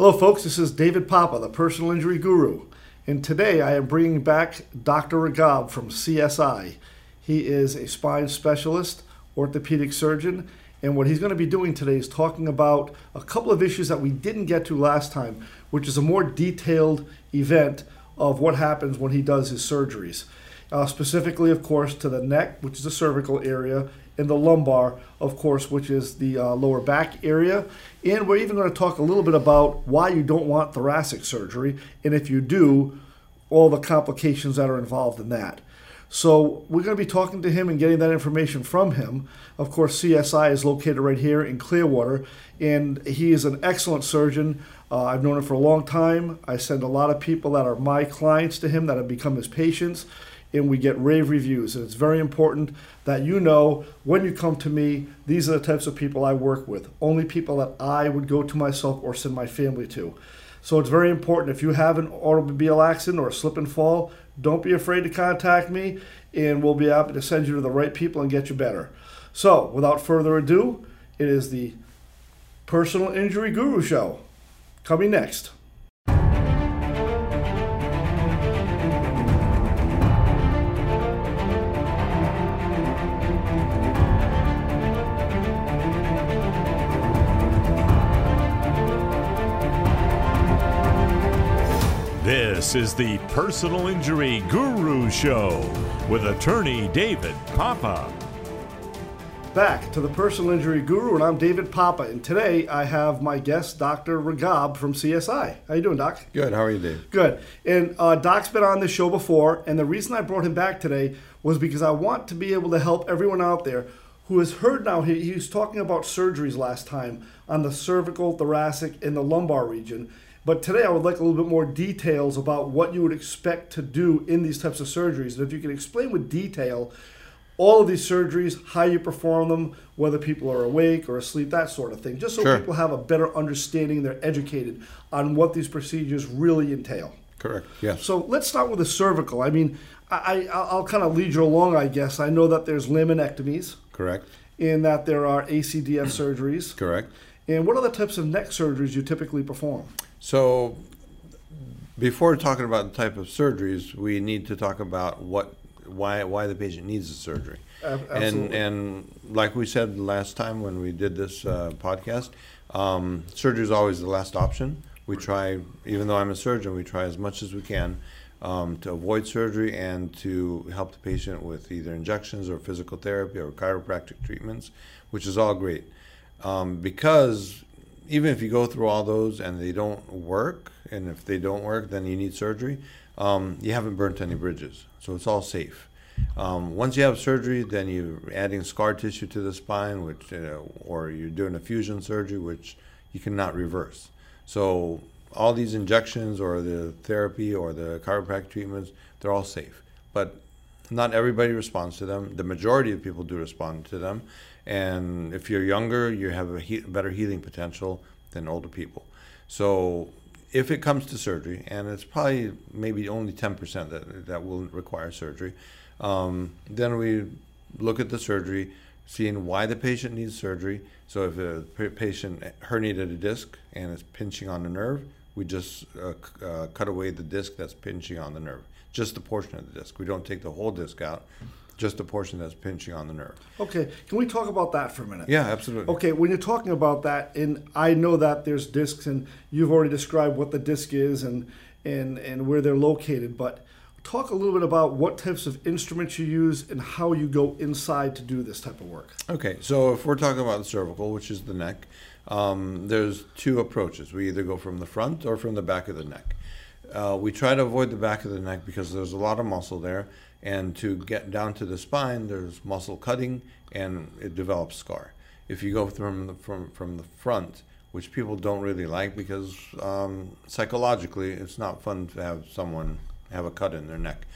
Hello, folks. This is David Papa, the personal injury guru. And today I am bringing back Dr. Ragab from CSI. He is a spine specialist, orthopedic surgeon, and what he's going to be doing today is talking about a couple of issues that we didn't get to last time, which is a more detailed event of what happens when he does his surgeries. Uh, specifically, of course, to the neck, which is the cervical area, and the lumbar, of course, which is the uh, lower back area. And we're even going to talk a little bit about why you don't want thoracic surgery, and if you do, all the complications that are involved in that. So we're going to be talking to him and getting that information from him. Of course, CSI is located right here in Clearwater, and he is an excellent surgeon. Uh, I've known him for a long time. I send a lot of people that are my clients to him that have become his patients, and we get rave reviews. And it's very important that you know when you come to me, these are the types of people I work with. Only people that I would go to myself or send my family to. So it's very important. If you have an automobile accident or a slip and fall, don't be afraid to contact me, and we'll be happy to send you to the right people and get you better. So, without further ado, it is the Personal Injury Guru Show. Coming next. This is the Personal Injury Guru Show with attorney David Papa. Back to the Personal Injury Guru, and I'm David Papa. And today I have my guest, Dr. Ragab from CSI. How you doing, Doc? Good. How are you, Dave? Good. And uh, Doc's been on this show before, and the reason I brought him back today was because I want to be able to help everyone out there who has heard now. He, he was talking about surgeries last time on the cervical, thoracic, and the lumbar region. But today I would like a little bit more details about what you would expect to do in these types of surgeries. And if you can explain with detail all of these surgeries, how you perform them, whether people are awake or asleep, that sort of thing, just so Sure. people have a better understanding, they're educated on what these procedures really entail. Correct. Yes. So let's start with the cervical. I mean, I, I, I'll kind of lead you along, I guess. I know that there's laminectomies, Correct. In that there are ACDF surgeries. Correct. And what are the types of neck surgeries you typically perform? So, before talking about the type of surgeries, we need to talk about what, why, why the patient needs the surgery. Ab- And absolutely. and like we said last time when we did this uh, podcast, um, surgery is always the last option. We try, even though I'm a surgeon, we try as much as we can um, to avoid surgery and to help the patient with either injections or physical therapy or chiropractic treatments, which is all great. Um, because even if you go through all those and they don't work, and if they don't work, then you need surgery. Um, you haven't burnt any bridges, so it's all safe. Um, once you have surgery, then you're adding scar tissue to the spine, which uh, or you're doing a fusion surgery, which you cannot reverse. So all these injections or the therapy or the chiropractic treatments, they're all safe, but not everybody responds to them. The majority of people do respond to them, and if you're younger, you have a he- better healing potential than older people. So if it comes to surgery, and it's probably maybe only 10% that, that will require surgery, um, then we look at the surgery, seeing why the patient needs surgery. So if a pa- patient herniated a disc and it's pinching on the nerve, we just uh, c- uh, cut away the disc that's pinching on the nerve, just the portion of the disc. We don't take the whole disc out, just the portion that's pinching on the nerve. Okay, can we talk about that for a minute? Yeah, absolutely. Okay, when you're talking about that, and I know that there's discs, and you've already described what the disc is and and and where they're located, but talk a little bit about what types of instruments you use and how you go inside to do this type of work. Okay, so if we're talking about the cervical, which is the neck, um, there's two approaches. We either go from the front or from the back of the neck. Uh, we try to avoid the back of the neck because there's a lot of muscle there, and to get down to the spine, there's muscle cutting and it develops scar. If you go from the, from, from the front, which people don't really like because um, psychologically it's not fun to have someone have a cut in their neck.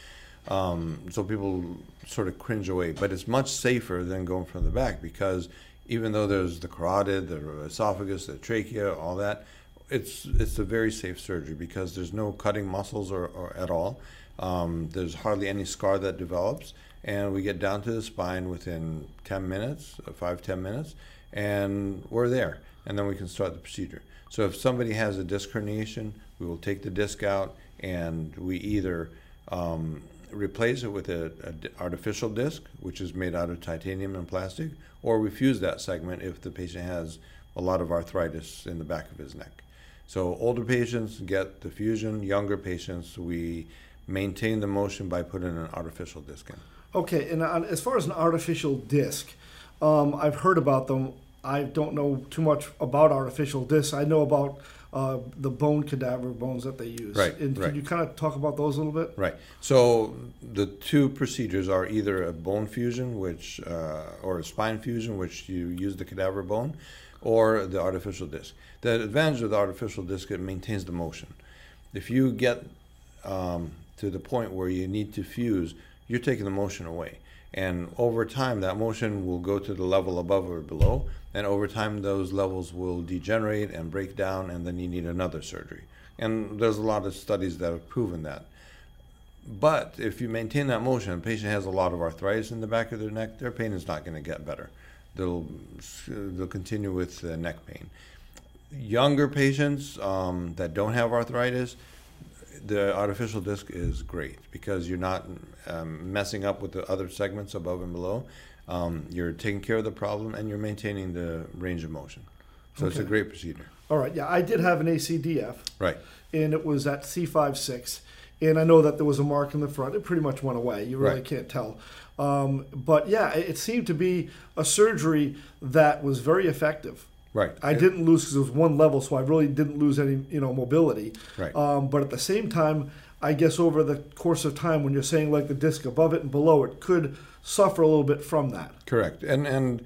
Um, so people sort of cringe away, but it's much safer than going from the back because even though there's the carotid, the esophagus, the trachea, all that, it's it's a very safe surgery because there's no cutting muscles or, or at all. Um, there's hardly any scar that develops, and we get down to the spine within 10 minutes, five, 10 minutes, and we're there. and then we can start the procedure. So if somebody has a disc herniation, we will take the disc out and we either um, replace it with an artificial disc, which is made out of titanium and plastic, or we fuse that segment if the patient has a lot of arthritis in the back of his neck. So older patients get the fusion, younger patients we maintain the motion by putting an artificial disc in. Okay, and as far as an artificial disc, um, I've heard about them. I don't know too much about artificial discs. I know about uh, the bone cadaver bones that they use. Right, And right. can you kind of talk about those a little bit? Right. So the two procedures are either a bone fusion, which uh, or a spine fusion, which you use the cadaver bone, or the artificial disc. The advantage of the artificial disc it maintains the motion. If you get um, to the point where you need to fuse, you're taking the motion away. And over time, that motion will go to the level above or below. And over time, those levels will degenerate and break down, and then you need another surgery. And there's a lot of studies that have proven that. But if you maintain that motion, a patient has a lot of arthritis in the back of their neck, their pain is not going to get better. They'll, they'll continue with uh, neck pain. Younger patients um, that don't have arthritis, the artificial disc is great because you're not um, messing up with the other segments above and below. Um, you're taking care of the problem and you're maintaining the range of motion. So it's a great procedure. All right, yeah, I did have an ACDF, Right. and it was at C56, and I know that there was a mark in the front. It pretty much went away. You really Right. can't tell. Um, but yeah, it seemed to be a surgery that was very effective. Right. I didn't lose because it was one level, so I really didn't lose any, you know, mobility. Right. Um, but at the same time, I guess over the course of time, when you're saying like the disc above it and below, it could suffer a little bit from that. Correct. And and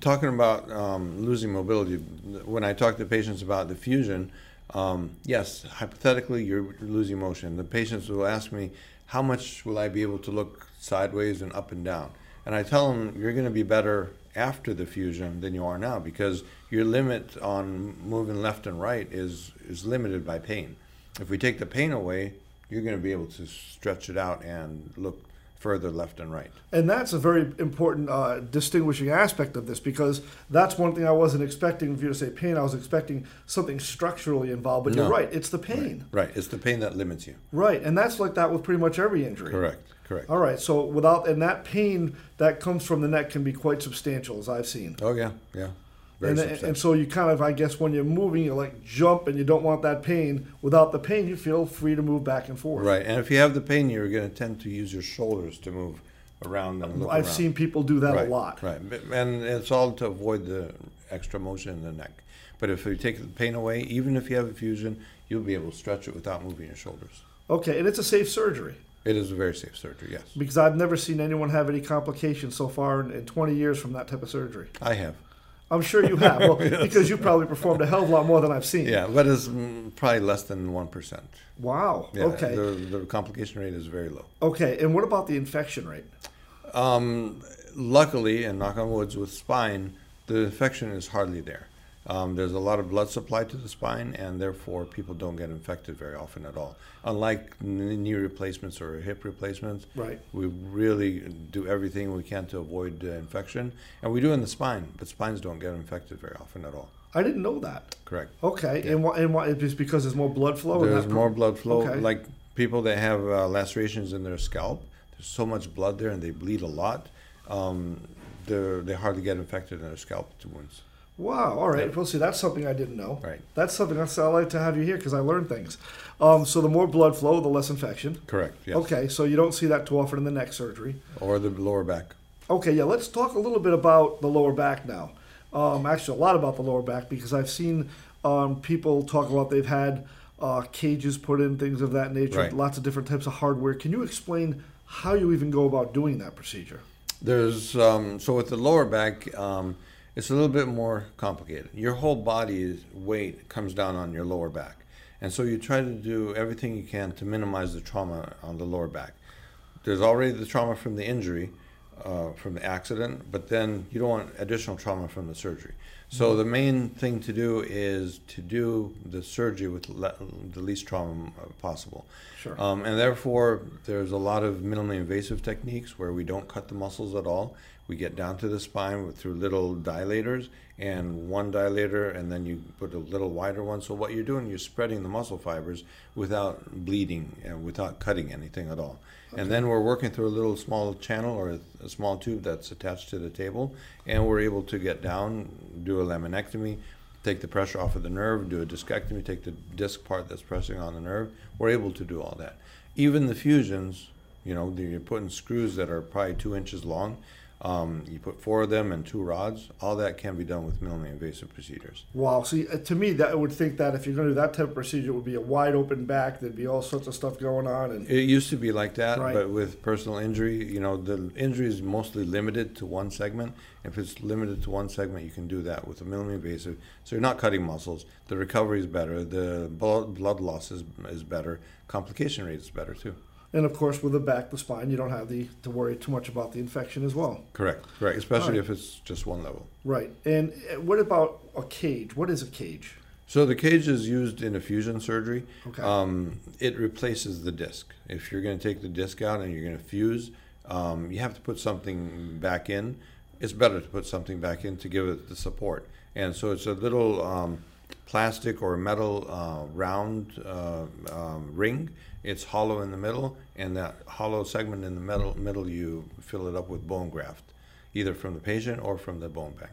talking about um, losing mobility, when I talk to patients about the fusion, um, yes, hypothetically you're losing motion. The patients will ask me, how much will I be able to look sideways and up and down? And I tell them you're going to be better after the fusion than you are now because your limit on moving left and right is is limited by pain. If we take the pain away, you're going to be able to stretch it out and look further left and right. And that's a very important uh, distinguishing aspect of this because that's one thing I wasn't expecting for you to say pain. I was expecting something structurally involved, but you're right. It's the pain. Right. It's the pain that limits you. Right. And that's like that with pretty much every injury. Correct. Correct. All right. So without, and that pain that comes from the neck can be quite substantial, as I've seen. Oh yeah, yeah. Very And, uh, substantial. and so you kind of, I guess, when you're moving, you like jump and you don't want that pain. Without the pain, you feel free to move back and forth. right. And if you have the pain, you're going to tend to use your shoulders to move around and look I've around. seen people do that right, a lot. Right. And it's all to avoid the extra motion in the neck. But if you take the pain away, even if you have a fusion, you'll be able to stretch it without moving your shoulders. Okay. And it's a safe surgery. It is a very safe surgery. Yes, Because I've never seen anyone have any complications so far in, in 20 years from that type of surgery. I have. I'm sure you have, well, because you probably performed a hell of a lot more than I've seen. Yeah, but it's mm, probably less than one percent. Wow. Yeah, okay. The, the complication rate is very low. okay. And what about the infection rate? Um, luckily, and knock on woods, with spine, the infection is hardly there. Um, there's a lot of blood supply to the spine, and therefore people don't get infected very often at all. Unlike knee replacements or hip replacements, Right. we really do everything we can to avoid uh, infection, and we do in the spine, but spines don't get infected very often at all. I didn't know that. Correct. Okay. And why? And why? It's because there's more blood flow. There's that- more blood flow. Okay. Like people that have uh, lacerations in their scalp, there's so much blood there and they bleed a lot. Um, they're- they hardly get infected in their scalp wounds. Wow. All right. Well, see, that's something I didn't know. Right. That's something that's I like to have you here because I learn things. Um, so the more blood flow, the less infection. Correct. Yes. Okay. So you don't see that too often in the neck surgery. Or the lower back. Okay, yeah, let's talk a little bit about the lower back now. Um, actually, a lot about the lower back because I've seen um, people talk about they've had uh, cages put in, things of that nature, Right. lots of different types of hardware. Can you explain how you even go about doing that procedure? There's um, so with the lower back, um, it's a little bit more complicated. Your whole body's weight comes down on your lower back, and so you try to do everything you can to minimize the trauma on the lower back. There's already the trauma from the injury, uh, from the accident, but then you don't want additional trauma from the surgery. So the main thing to do is to do the surgery with le- the least trauma uh, possible. Sure. Um, and therefore, there's a lot of minimally invasive techniques where we don't cut the muscles at all. We get down to the spine with, through little dilators and one dilator, and then you put a little wider one. So what you're doing, you're spreading the muscle fibers without bleeding and without cutting anything at all. And then we're working through a little small channel or a, a small tube that's attached to the table, and we're able to get down, do a laminectomy, take the pressure off of the nerve, do a discectomy, take the disc part that's pressing on the nerve. We're able to do all that. Even the fusions, you know, you're putting screws that are probably two inches long. Um, you put four of them and two rods. All that can be done with minimally invasive procedures. Wow. See, uh, to me, that I would think that if you're going to do that type of procedure, it would be a wide open back. There'd be all sorts of stuff going on, and It used to be like that, Right. but with personal injury, you know, the injury is mostly limited to one segment. If it's limited to one segment, you can do that with a minimally invasive. So you're not cutting muscles. The recovery is better. The blood, blood loss is, is better. Complication rate is better too. And of course with the back, the spine, you don't have the to worry too much about the infection as well. Correct. Correct. Especially Alright. if it's just one level. Right. And uh, what about a cage? What is a cage? So the cage is used in a fusion surgery. Okay. Um, it replaces the disc. If you're going to take the disc out and you're going to fuse, um, you have to put something back in. It's better to put something back in to give it the support. And so it's a little um, plastic or metal uh, round uh, um, ring. It's hollow in the middle, and that hollow segment in the middle, middle you fill it up with bone graft, either from the patient or from the bone bank.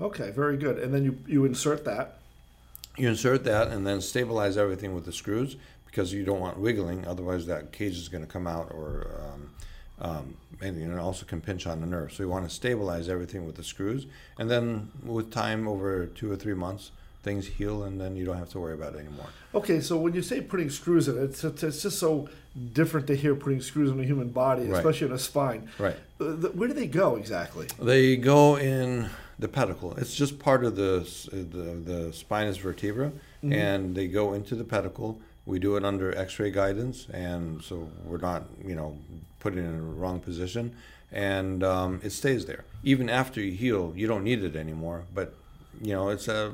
Okay, very good. And then you you insert that. You insert that and then stabilize everything with the screws because you don't want wiggling. Otherwise, that cage is going to come out, or um, um, and it also can pinch on the nerve. So you want to stabilize everything with the screws, and then with time, over two or three months, things heal, and then you don't have to worry about it anymore. Okay, so when you say putting screws in, it's it's, it's just so different to hear putting screws in a human body, Right. especially in a spine. Right. Uh, where do they go exactly? They go in the pedicle. It's just part of the the, the spinous vertebra, and they go into the pedicle. We do it under X-ray guidance, and so we're not, you know, put it in a wrong position, and um, it stays there. Even after you heal, you don't need it anymore. But you know, it's a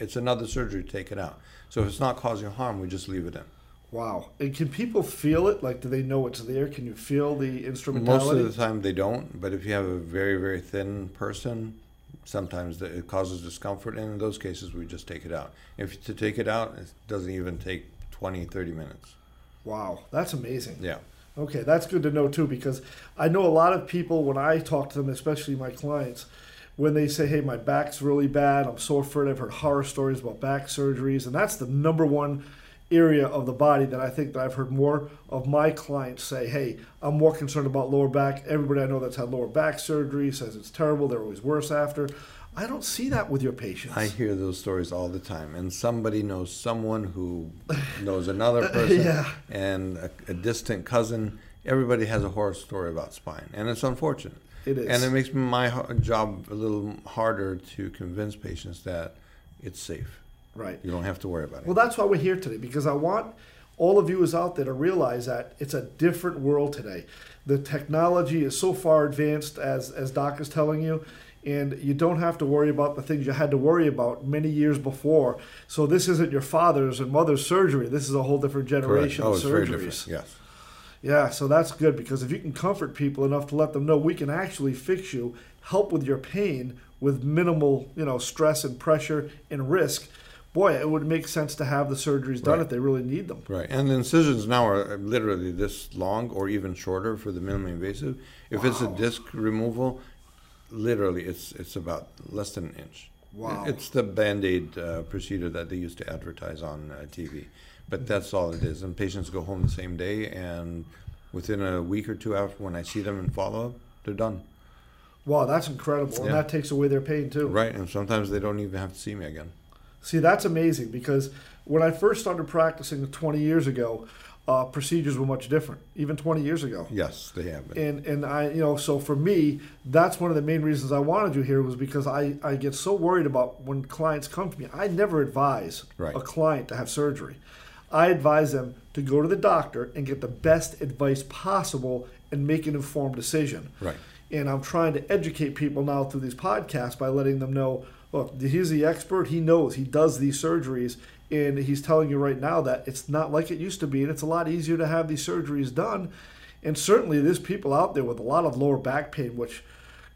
it's another surgery to take it out. So if it's not causing harm, we just leave it in. Wow. And can people feel it? Like, do they know it's there? Can you feel the instrument? Most of the time they don't, but if you have a very, very thin person, sometimes it causes discomfort, and in those cases, we just take it out. If to take it out, it doesn't even take 20, 30 minutes. wow, that's amazing. Yeah. Okay, that's good to know too because I know a lot of people when I talk to them, especially my clients, when they say, "Hey, my back's really bad. I'm so afraid." I've heard horror stories about back surgeries, and that's the number one area of the body that I think that I've heard more of my clients say, "Hey, I'm more concerned about lower back." Everybody I know that's had lower back surgery says it's terrible. They're always worse after. I don't see that with your patients. I hear those stories all the time, and somebody knows someone who knows another person, Yeah. and a, a distant cousin. Everybody has a horror story about spine, and it's unfortunate. It is. and it makes my job a little harder to convince patients that it's safe. right. You don't have to worry about it. Well, that's why we're here today because I want all of you is out there to realize that it's a different world today. The technology is so far advanced, as as Doc is telling you, and you don't have to worry about the things you had to worry about many years before. So this isn't your father's and mother's surgery. This is a whole different Correct. generation Oh, of surgeries. Yes. Yeah, so that's good because if you can comfort people enough to let them know we can actually fix you, help with your pain with minimal, you know, stress and pressure and risk, boy, it would make sense to have the surgeries done Right. if they really need them. Right. And the incisions now are literally this long or even shorter for the minimally invasive. If it's a disc removal, literally it's it's about less than an inch. Wow. It's the band-aid uh, procedure that they used to advertise on uh, TV. But that's all it is. And patients go home the same day and within a week or two after when I see them in follow-up, they're done. Wow, that's incredible, and Yeah. that takes away their pain too. Right. And sometimes they don't even have to see me again. See, that's amazing because when I first started practicing 20 years ago, uh, procedures were much different, even 20 years ago. Yes, they have been. and and I you know so for me that's one of the main reasons I wanted you here was because I I get so worried about when clients come to me I never advise Right. a client to have surgery I advise them to go to the doctor and get the best advice possible and make an informed decision Right. and I'm trying to educate people now through these podcasts by letting them know Look, he's the expert. He knows. He does these surgeries, and he's telling you right now that it's not like it used to be, and it's a lot easier to have these surgeries done. And certainly, there's people out there with a lot of lower back pain, which,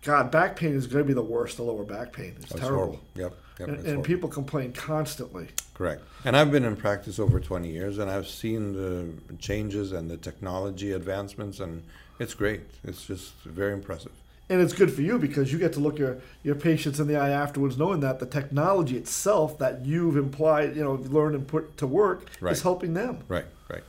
God, back pain is going to be the worst. The lower back pain. It's oh, That's terrible. horrible. Yep. Yep. And, and people complain constantly. Correct. And I've been in practice over 20 years, and I've seen the changes and the technology advancements, and it's great. It's just very impressive. And it's good for you because you get to look your, your patients in the eye afterwards, knowing that the technology itself that you've implied, you know, learned and put to work Right. is helping them. Right. Right.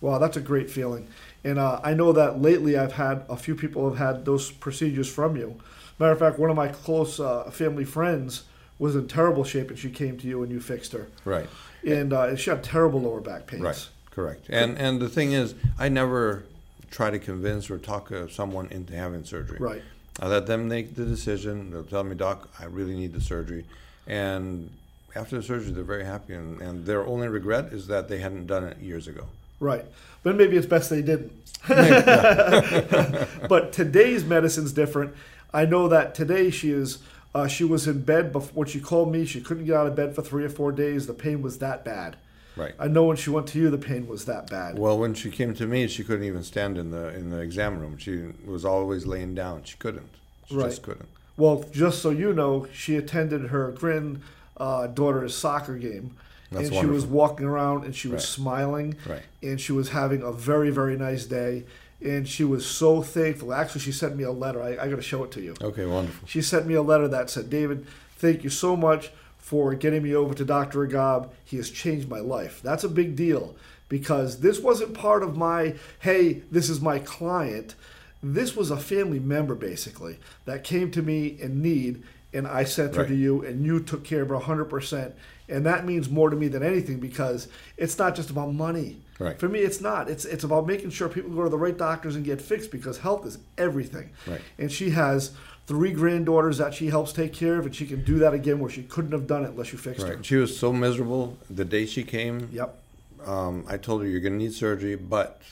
Wow, that's a great feeling. And uh, I know that lately I've had a few people have had those procedures from you. Matter of fact, one of my close uh, family friends was in terrible shape and she came to you and you fixed her. Right. And uh, she had terrible lower back pains. Right. Correct. And and the thing is, I never try to convince or talk uh, someone into having surgery. Right. I let them make the decision. They'll tell me, Doc, I really need the surgery. And after the surgery, they're very happy. And, and their only regret is that they hadn't done it years ago. Right. But maybe it's best they didn't. but today's medicine's different. I know that today she is. Uh, she was in bed before when she called me. She couldn't get out of bed for three or four days. The pain was that bad. Right. I know when she went to you, the pain was that bad. Well, when she came to me, she couldn't even stand in the in the exam room. She was always laying down. She couldn't. She Right. just couldn't. Well, just so you know, she attended her grand uh, daughter's soccer game, That's and she was walking around and she was Right. smiling, Right. and she was having a very very nice day, and she was so thankful. Actually, she sent me a letter. I, I got to show it to you. Okay, wonderful. She sent me a letter that said, "David, thank you so much for getting me over to Dr. Ragab. He has changed my life." That's a big deal because this wasn't part of my, "Hey, this is my client." This was a family member basically that came to me in need and I sent her to you and you took care of her 100%. And that means more to me than anything because it's not just about money. Right. For me, it's not. It's it's about making sure people go to the right doctors and get fixed because health is everything. Right. And she has three granddaughters that she helps take care of, and she can do that again where she couldn't have done it unless you fixed her. She was so miserable the day she came. Yep. um, I told her you're going to need surgery, but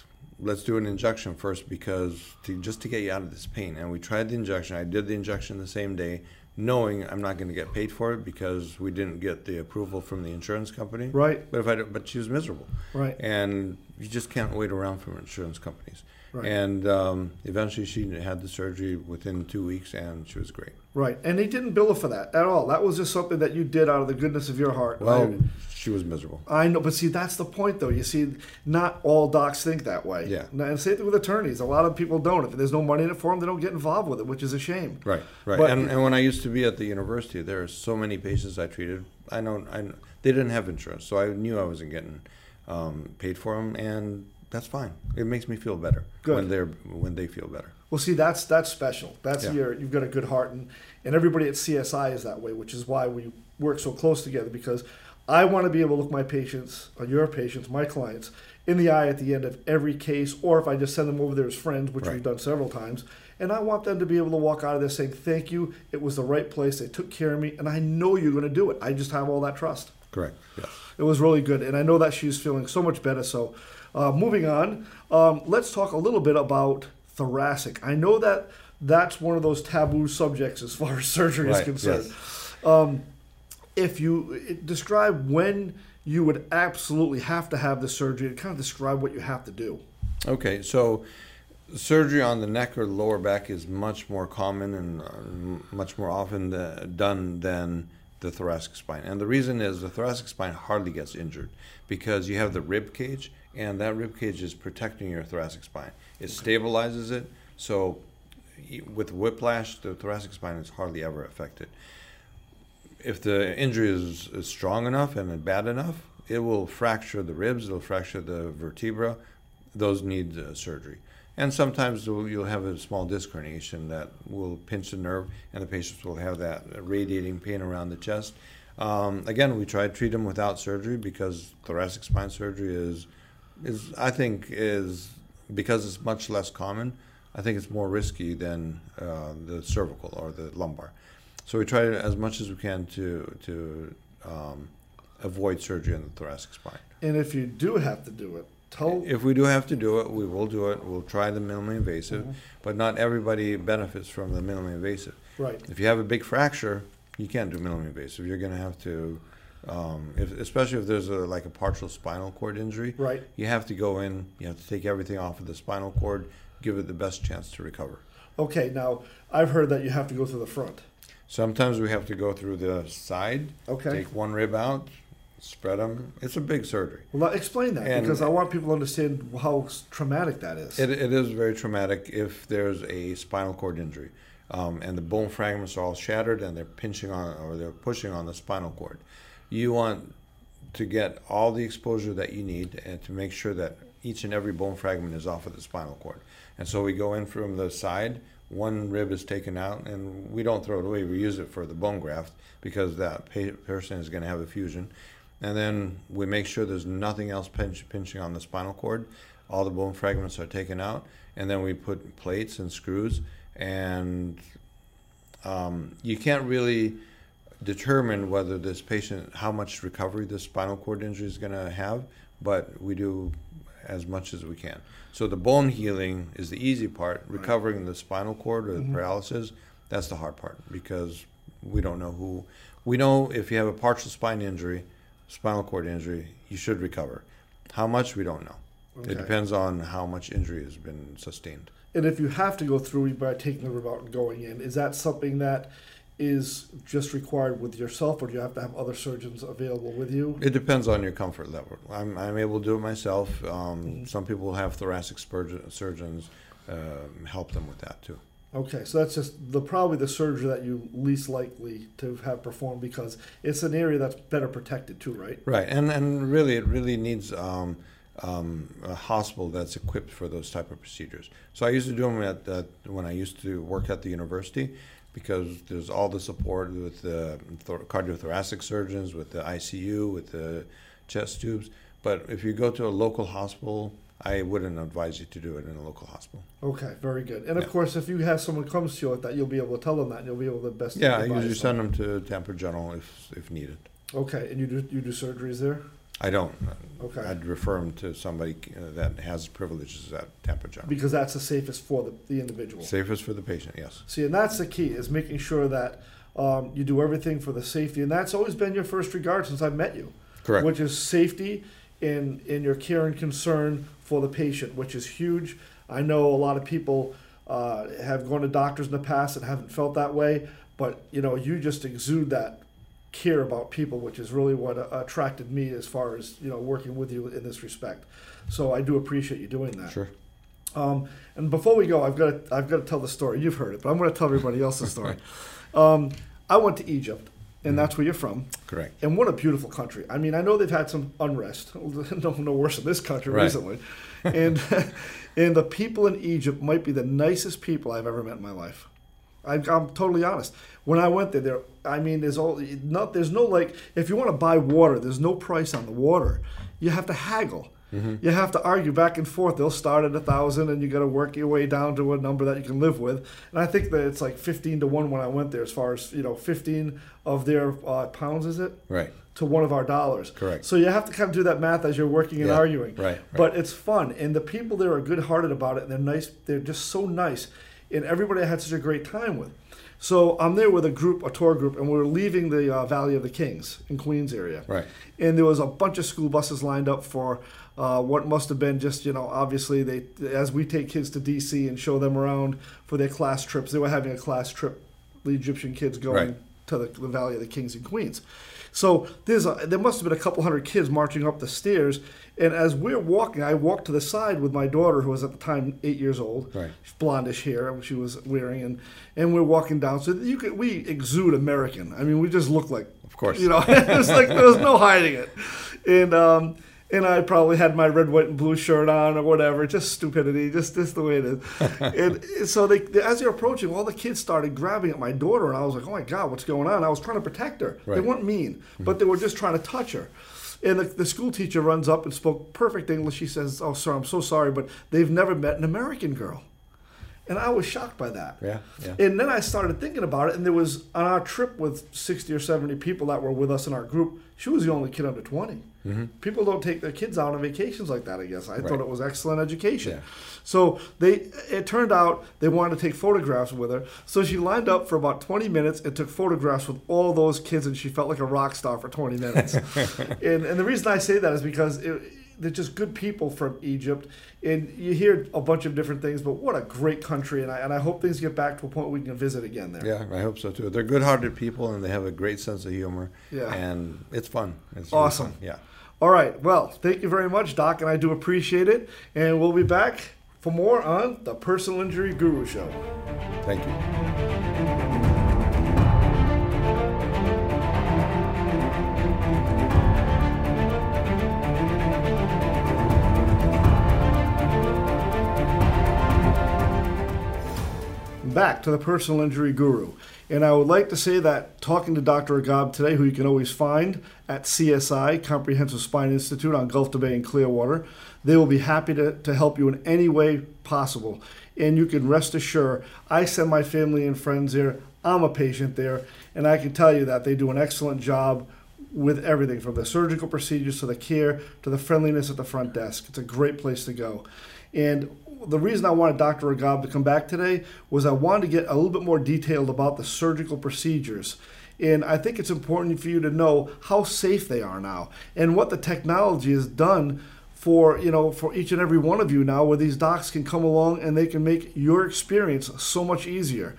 let's do an injection first because to, just to get you out of this pain. And we tried the injection. I did the injection the same day, knowing I'm not going to get paid for it because we didn't get the approval from the insurance company. Right. But if I, but she was miserable. Right. And you just can't wait around for insurance companies. Right. And um, eventually, she had the surgery within two weeks, and she was great. Right. And they didn't bill her for that at all. That was just something that you did out of the goodness of your heart. Well, she was miserable. I know, but see, that's the point, though. You see, not all docs think that way. Yeah. And same thing with attorneys. A lot of people don't. If there's no money in it for them, they don't get involved with it, which is a shame. Right, right. But- and, and when I used to be at the university, there are so many patients I treated. I know, I they didn't have insurance, so I knew I wasn't getting um, paid for them, and that's fine. It makes me feel better Good. when they're when they feel better. Well, see, that's that's special. That's Yeah. your you've got a good heart, and and everybody at CSI is that way, which is why we work so close together because I want to be able to look my patients, or your patients, my clients, in the eye at the end of every case, or if I just send them over there as friends, which Right. we've done several times, and I want them to be able to walk out of there saying, "Thank you, it was the right place. They took care of me, and I know you're going to do it. I just have all that trust." Correct. Yes. It was really good, and I know that she's feeling so much better. So, uh, moving on, um, let's talk a little bit about thoracic. I know that that's one of those taboo subjects as far as surgery is Right, concerned. Um, if you it- describe when you would absolutely have to have the surgery, and kind of describe what you have to do. Okay, so surgery on the neck or lower back is much more common and uh, much more often uh, done than the thoracic spine. And the reason is the thoracic spine hardly gets injured because you have the rib cage, and that rib cage is protecting your thoracic spine. It stabilizes it, so with whiplash, the thoracic spine is hardly ever affected if the injury is, is strong enough and bad enough, it will fracture the ribs, it'll fracture the vertebra. Those need uh, surgery. And sometimes you'll have a small disc herniation that will pinch the nerve, and the patients will have that radiating pain around the chest. Um, again, we try to treat them without surgery because thoracic spine surgery is, is I think is because it's much less common. I think it's more risky than uh, the cervical or the lumbar. So we try as much as we can to to um, avoid surgery on the thoracic spine. And if you do have to do it, If we do have to do it, we will do it. We'll try the minimally invasive, but not everybody benefits from the minimally invasive. right. If you have a big fracture, You can't do minimally invasive. You're going to have to, um, if, especially if there's a, like a partial spinal cord injury. Right. You have to go in. You have to take everything off of the spinal cord, give it the best chance to recover. Okay, now I've heard that you have to go through the front. Sometimes we have to go through the side. Okay. Take one rib out, spread them. It's a big surgery. Well, now explain that And- because I want people to understand how traumatic that is. It, it is very traumatic if there's a spinal cord injury, um, and the bone fragments are all shattered, and they're pinching on or they're pushing on the spinal cord. You want to get all the exposure that you need, and to make sure that each and every bone fragment is off of the spinal cord. And so we go in from the side. One rib is taken out, and we don't throw it away. We use it for the bone graft because that pa- person is going to have a fusion. And then we make sure there's nothing else pinch, pinching on the spinal cord. All the bone fragments are taken out, and then we put plates and screws. And um, you can't really determine whether this patient, how much recovery this spinal cord injury is going to have, but we do as much as we can. So the bone healing is the easy part. Recovering the spinal cord or the paralysis, that's the hard part because we don't know who. We know if you have a partial spine injury, spinal cord injury, you should recover. How much we don't know. Okay. It depends on how much injury has been sustained. And if you have to go through by taking the rib out and going in, is that something that is just required with yourself, or do you have to have other surgeons available with you? It depends on your comfort level. I'm, I'm able to do it myself. Um, Some people have thoracic spurge- surgeons um, help them with that too. Okay, so that's just the probably the surgery that you least likely to have performed because it's an area that's better protected too, right? Right, and and really, it really needs um, um, a hospital that's equipped for those type of procedures. So I used to do them at, at when I used to work at the university, because there's all the support with the cardiothoracic surgeons, with the ICU, with the chest tubes. But if you go to a local hospital, I wouldn't advise you to do it in a local hospital. Okay, very good. And of Yeah. course, if you have someone comes to you like that, you'll be able to tell them that, and you'll be able to best. Yeah, I advise usually send them. to Tampa General if if needed. Okay, and you do you do surgeries there? I don't. Okay. I'd refer them to somebody uh, that has privileges at Tampa General. Because that's the safest for the, the individual. Safest for the patient, yes. See, and that's the key is making sure that um, you do everything for the safety, and that's always been your first regard since I've met you. Correct. Which is safety in in your care and concern for the patient, which is huge. I know a lot of people uh, have gone to doctors in the past and haven't felt that way, but you know, you just exude that care about people, which is really what uh, attracted me as far as you know working with you in this respect. So I do appreciate you doing that. Sure. Um, and before we go, I've got to, I've got to tell the story. You've heard it, but I'm going to tell everybody else the story. um, I went to Egypt, and mm-hmm. that's where you're from. Correct. And what a beautiful country. I mean, I know they've had some unrest, no, no worse in this country Right. recently. And and the people in Egypt might be the nicest people I've ever met in my life. I, I'm totally honest. When I went there, there, I mean, there's all not. There's no like, if you want to buy water, there's no price on the water. You have to haggle. You have to argue back and forth. They'll start at a thousand, and you got to work your way down to a number that you can live with. And I think that it's like fifteen to one when I went there, as far as you know, fifteen of their uh, pounds is it Right. to one of our dollars. Correct. So you have to kind of do that math as you're working and Yeah, arguing. right, right. But it's fun, and the people there are good-hearted about it. And they're nice. They're just so nice, and everybody I had such a great time with. So I'm there with a group, a tour group, and we're leaving the uh, Valley of the Kings in Queens area. Right. And there was a bunch of school buses lined up for uh, what must have been just you know obviously they as we take kids to DC and show them around for their class trips. They were having a class trip, the Egyptian kids going Right. to the, the Valley of the Kings and Queens. So there's a, there must have been a couple hundred kids marching up the stairs, and as we're walking, I walked to the side with my daughter, who was at the time eight years old, Right. blondish hair she was wearing, and and we're walking down. So you could we exude American. I mean, we just look like, Of course. you know, it's like there was no hiding it, and um. And I probably had my red, white, and blue shirt on, or whatever. Just stupidity, just just the way it is. and so they, they, as they're approaching, all the kids started grabbing at my daughter, and I was like, "Oh my God, what's going on?" I was trying to protect her. They weren't mean, mm-hmm. but they were just trying to touch her. And the, the school teacher runs up and spoke perfect English. She says, "Oh, sir, I'm so sorry, but they've never met an American girl." And I was shocked by that. Yeah, yeah. And then I started thinking about it, and there was on our trip with 60 or 70 people that were with us in our group, she was the only kid under 20. People don't take their kids out on vacations like that, I guess. I thought Mm-hmm. It was excellent education. Yeah. So they it turned out they wanted to take photographs with her. So she lined up for about 20 minutes and took photographs with all those kids, and she felt like a rock star for 20 minutes. and, and the reason I say that is because it, they're just good people from Egypt, and you hear a bunch of different things. But what a great country, and I, and I hope things get back to a point where we can visit again there. Yeah, I hope so too. They're good-hearted people, and they have a great sense of humor. Yeah. and it's fun. It's really Awesome. fun. Yeah. All right. Well, thank you very much, Doc, and I do appreciate it. And we'll be back for more on the Personal Injury Guru Show. Thank you. To the personal injury guru. And I would like to say that talking to Dr. Ragab today, who you can always find at CSI, Comprehensive Spine Institute on Gulf to Bay in Clearwater, they will be happy to, to help you in any way possible. And you can rest assured, I send my family and friends there. I'm a patient there, and I can tell you that they do an excellent job with everything from the surgical procedures to the care to the friendliness at the front desk. It's a great place to go. And the reason I wanted Dr. Ragab to come back today was I wanted to get a little bit more detailed about the surgical procedures. And I think it's important for you to know how safe they are now and what the technology has done for you know for each and every one of you now where these docs can come along and they can make your experience so much easier.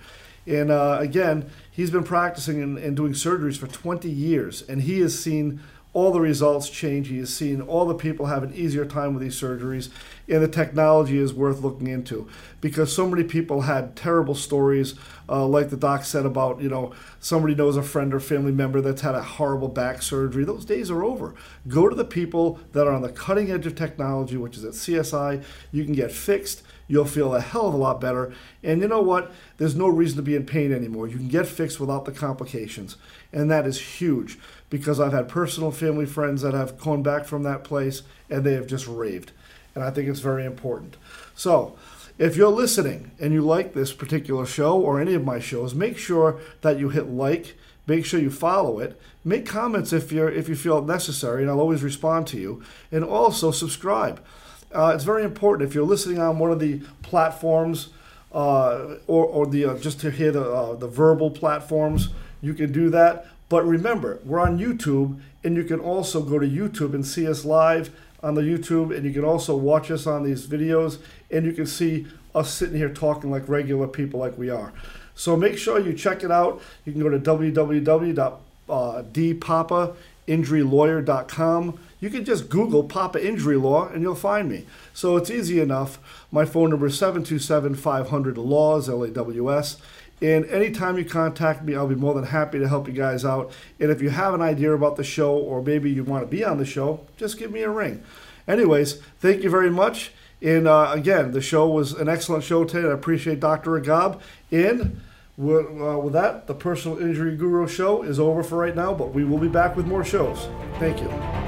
And uh, again, he's been practicing and, and doing surgeries for 20 years, and he has seen all the results change. He has seen all the people have an easier time with these surgeries, and the technology is worth looking into because so many people had terrible stories, uh, like the doc said about you know somebody knows a friend or family member that's had a horrible back surgery. Those days are over. Go to the people that are on the cutting edge of technology, which is at CSI. You can get fixed. You'll feel a hell of a lot better. And you know what? There's no reason to be in pain anymore. You can get fixed without the complications. And that is huge because I've had personal family friends that have come back from that place and they have just raved. And I think it's very important. So, if you're listening and you like this particular show or any of my shows, make sure that you hit like, make sure you follow it, make comments if you're if you feel necessary, and I'll always respond to you, and also subscribe. Uh, it's very important if you're listening on one of the platforms uh, or, or the uh, just to hear the uh, the verbal platforms, you can do that. But remember, we're on YouTube, and you can also go to YouTube and see us live on the YouTube, and you can also watch us on these videos, and you can see us sitting here talking like regular people, like we are. So make sure you check it out. You can go to www.dpapainjurylawyer.com. You can just Google Papa Injury Law and you'll find me. So it's easy enough. My phone number is 727 500 LAWS, L A W S. And anytime you contact me, I'll be more than happy to help you guys out. And if you have an idea about the show or maybe you want to be on the show, just give me a ring. Anyways, thank you very much. And uh, again, the show was an excellent show today. I appreciate Dr. Ragab. And with, uh, with that, the Personal Injury Guru show is over for right now, but we will be back with more shows. Thank you.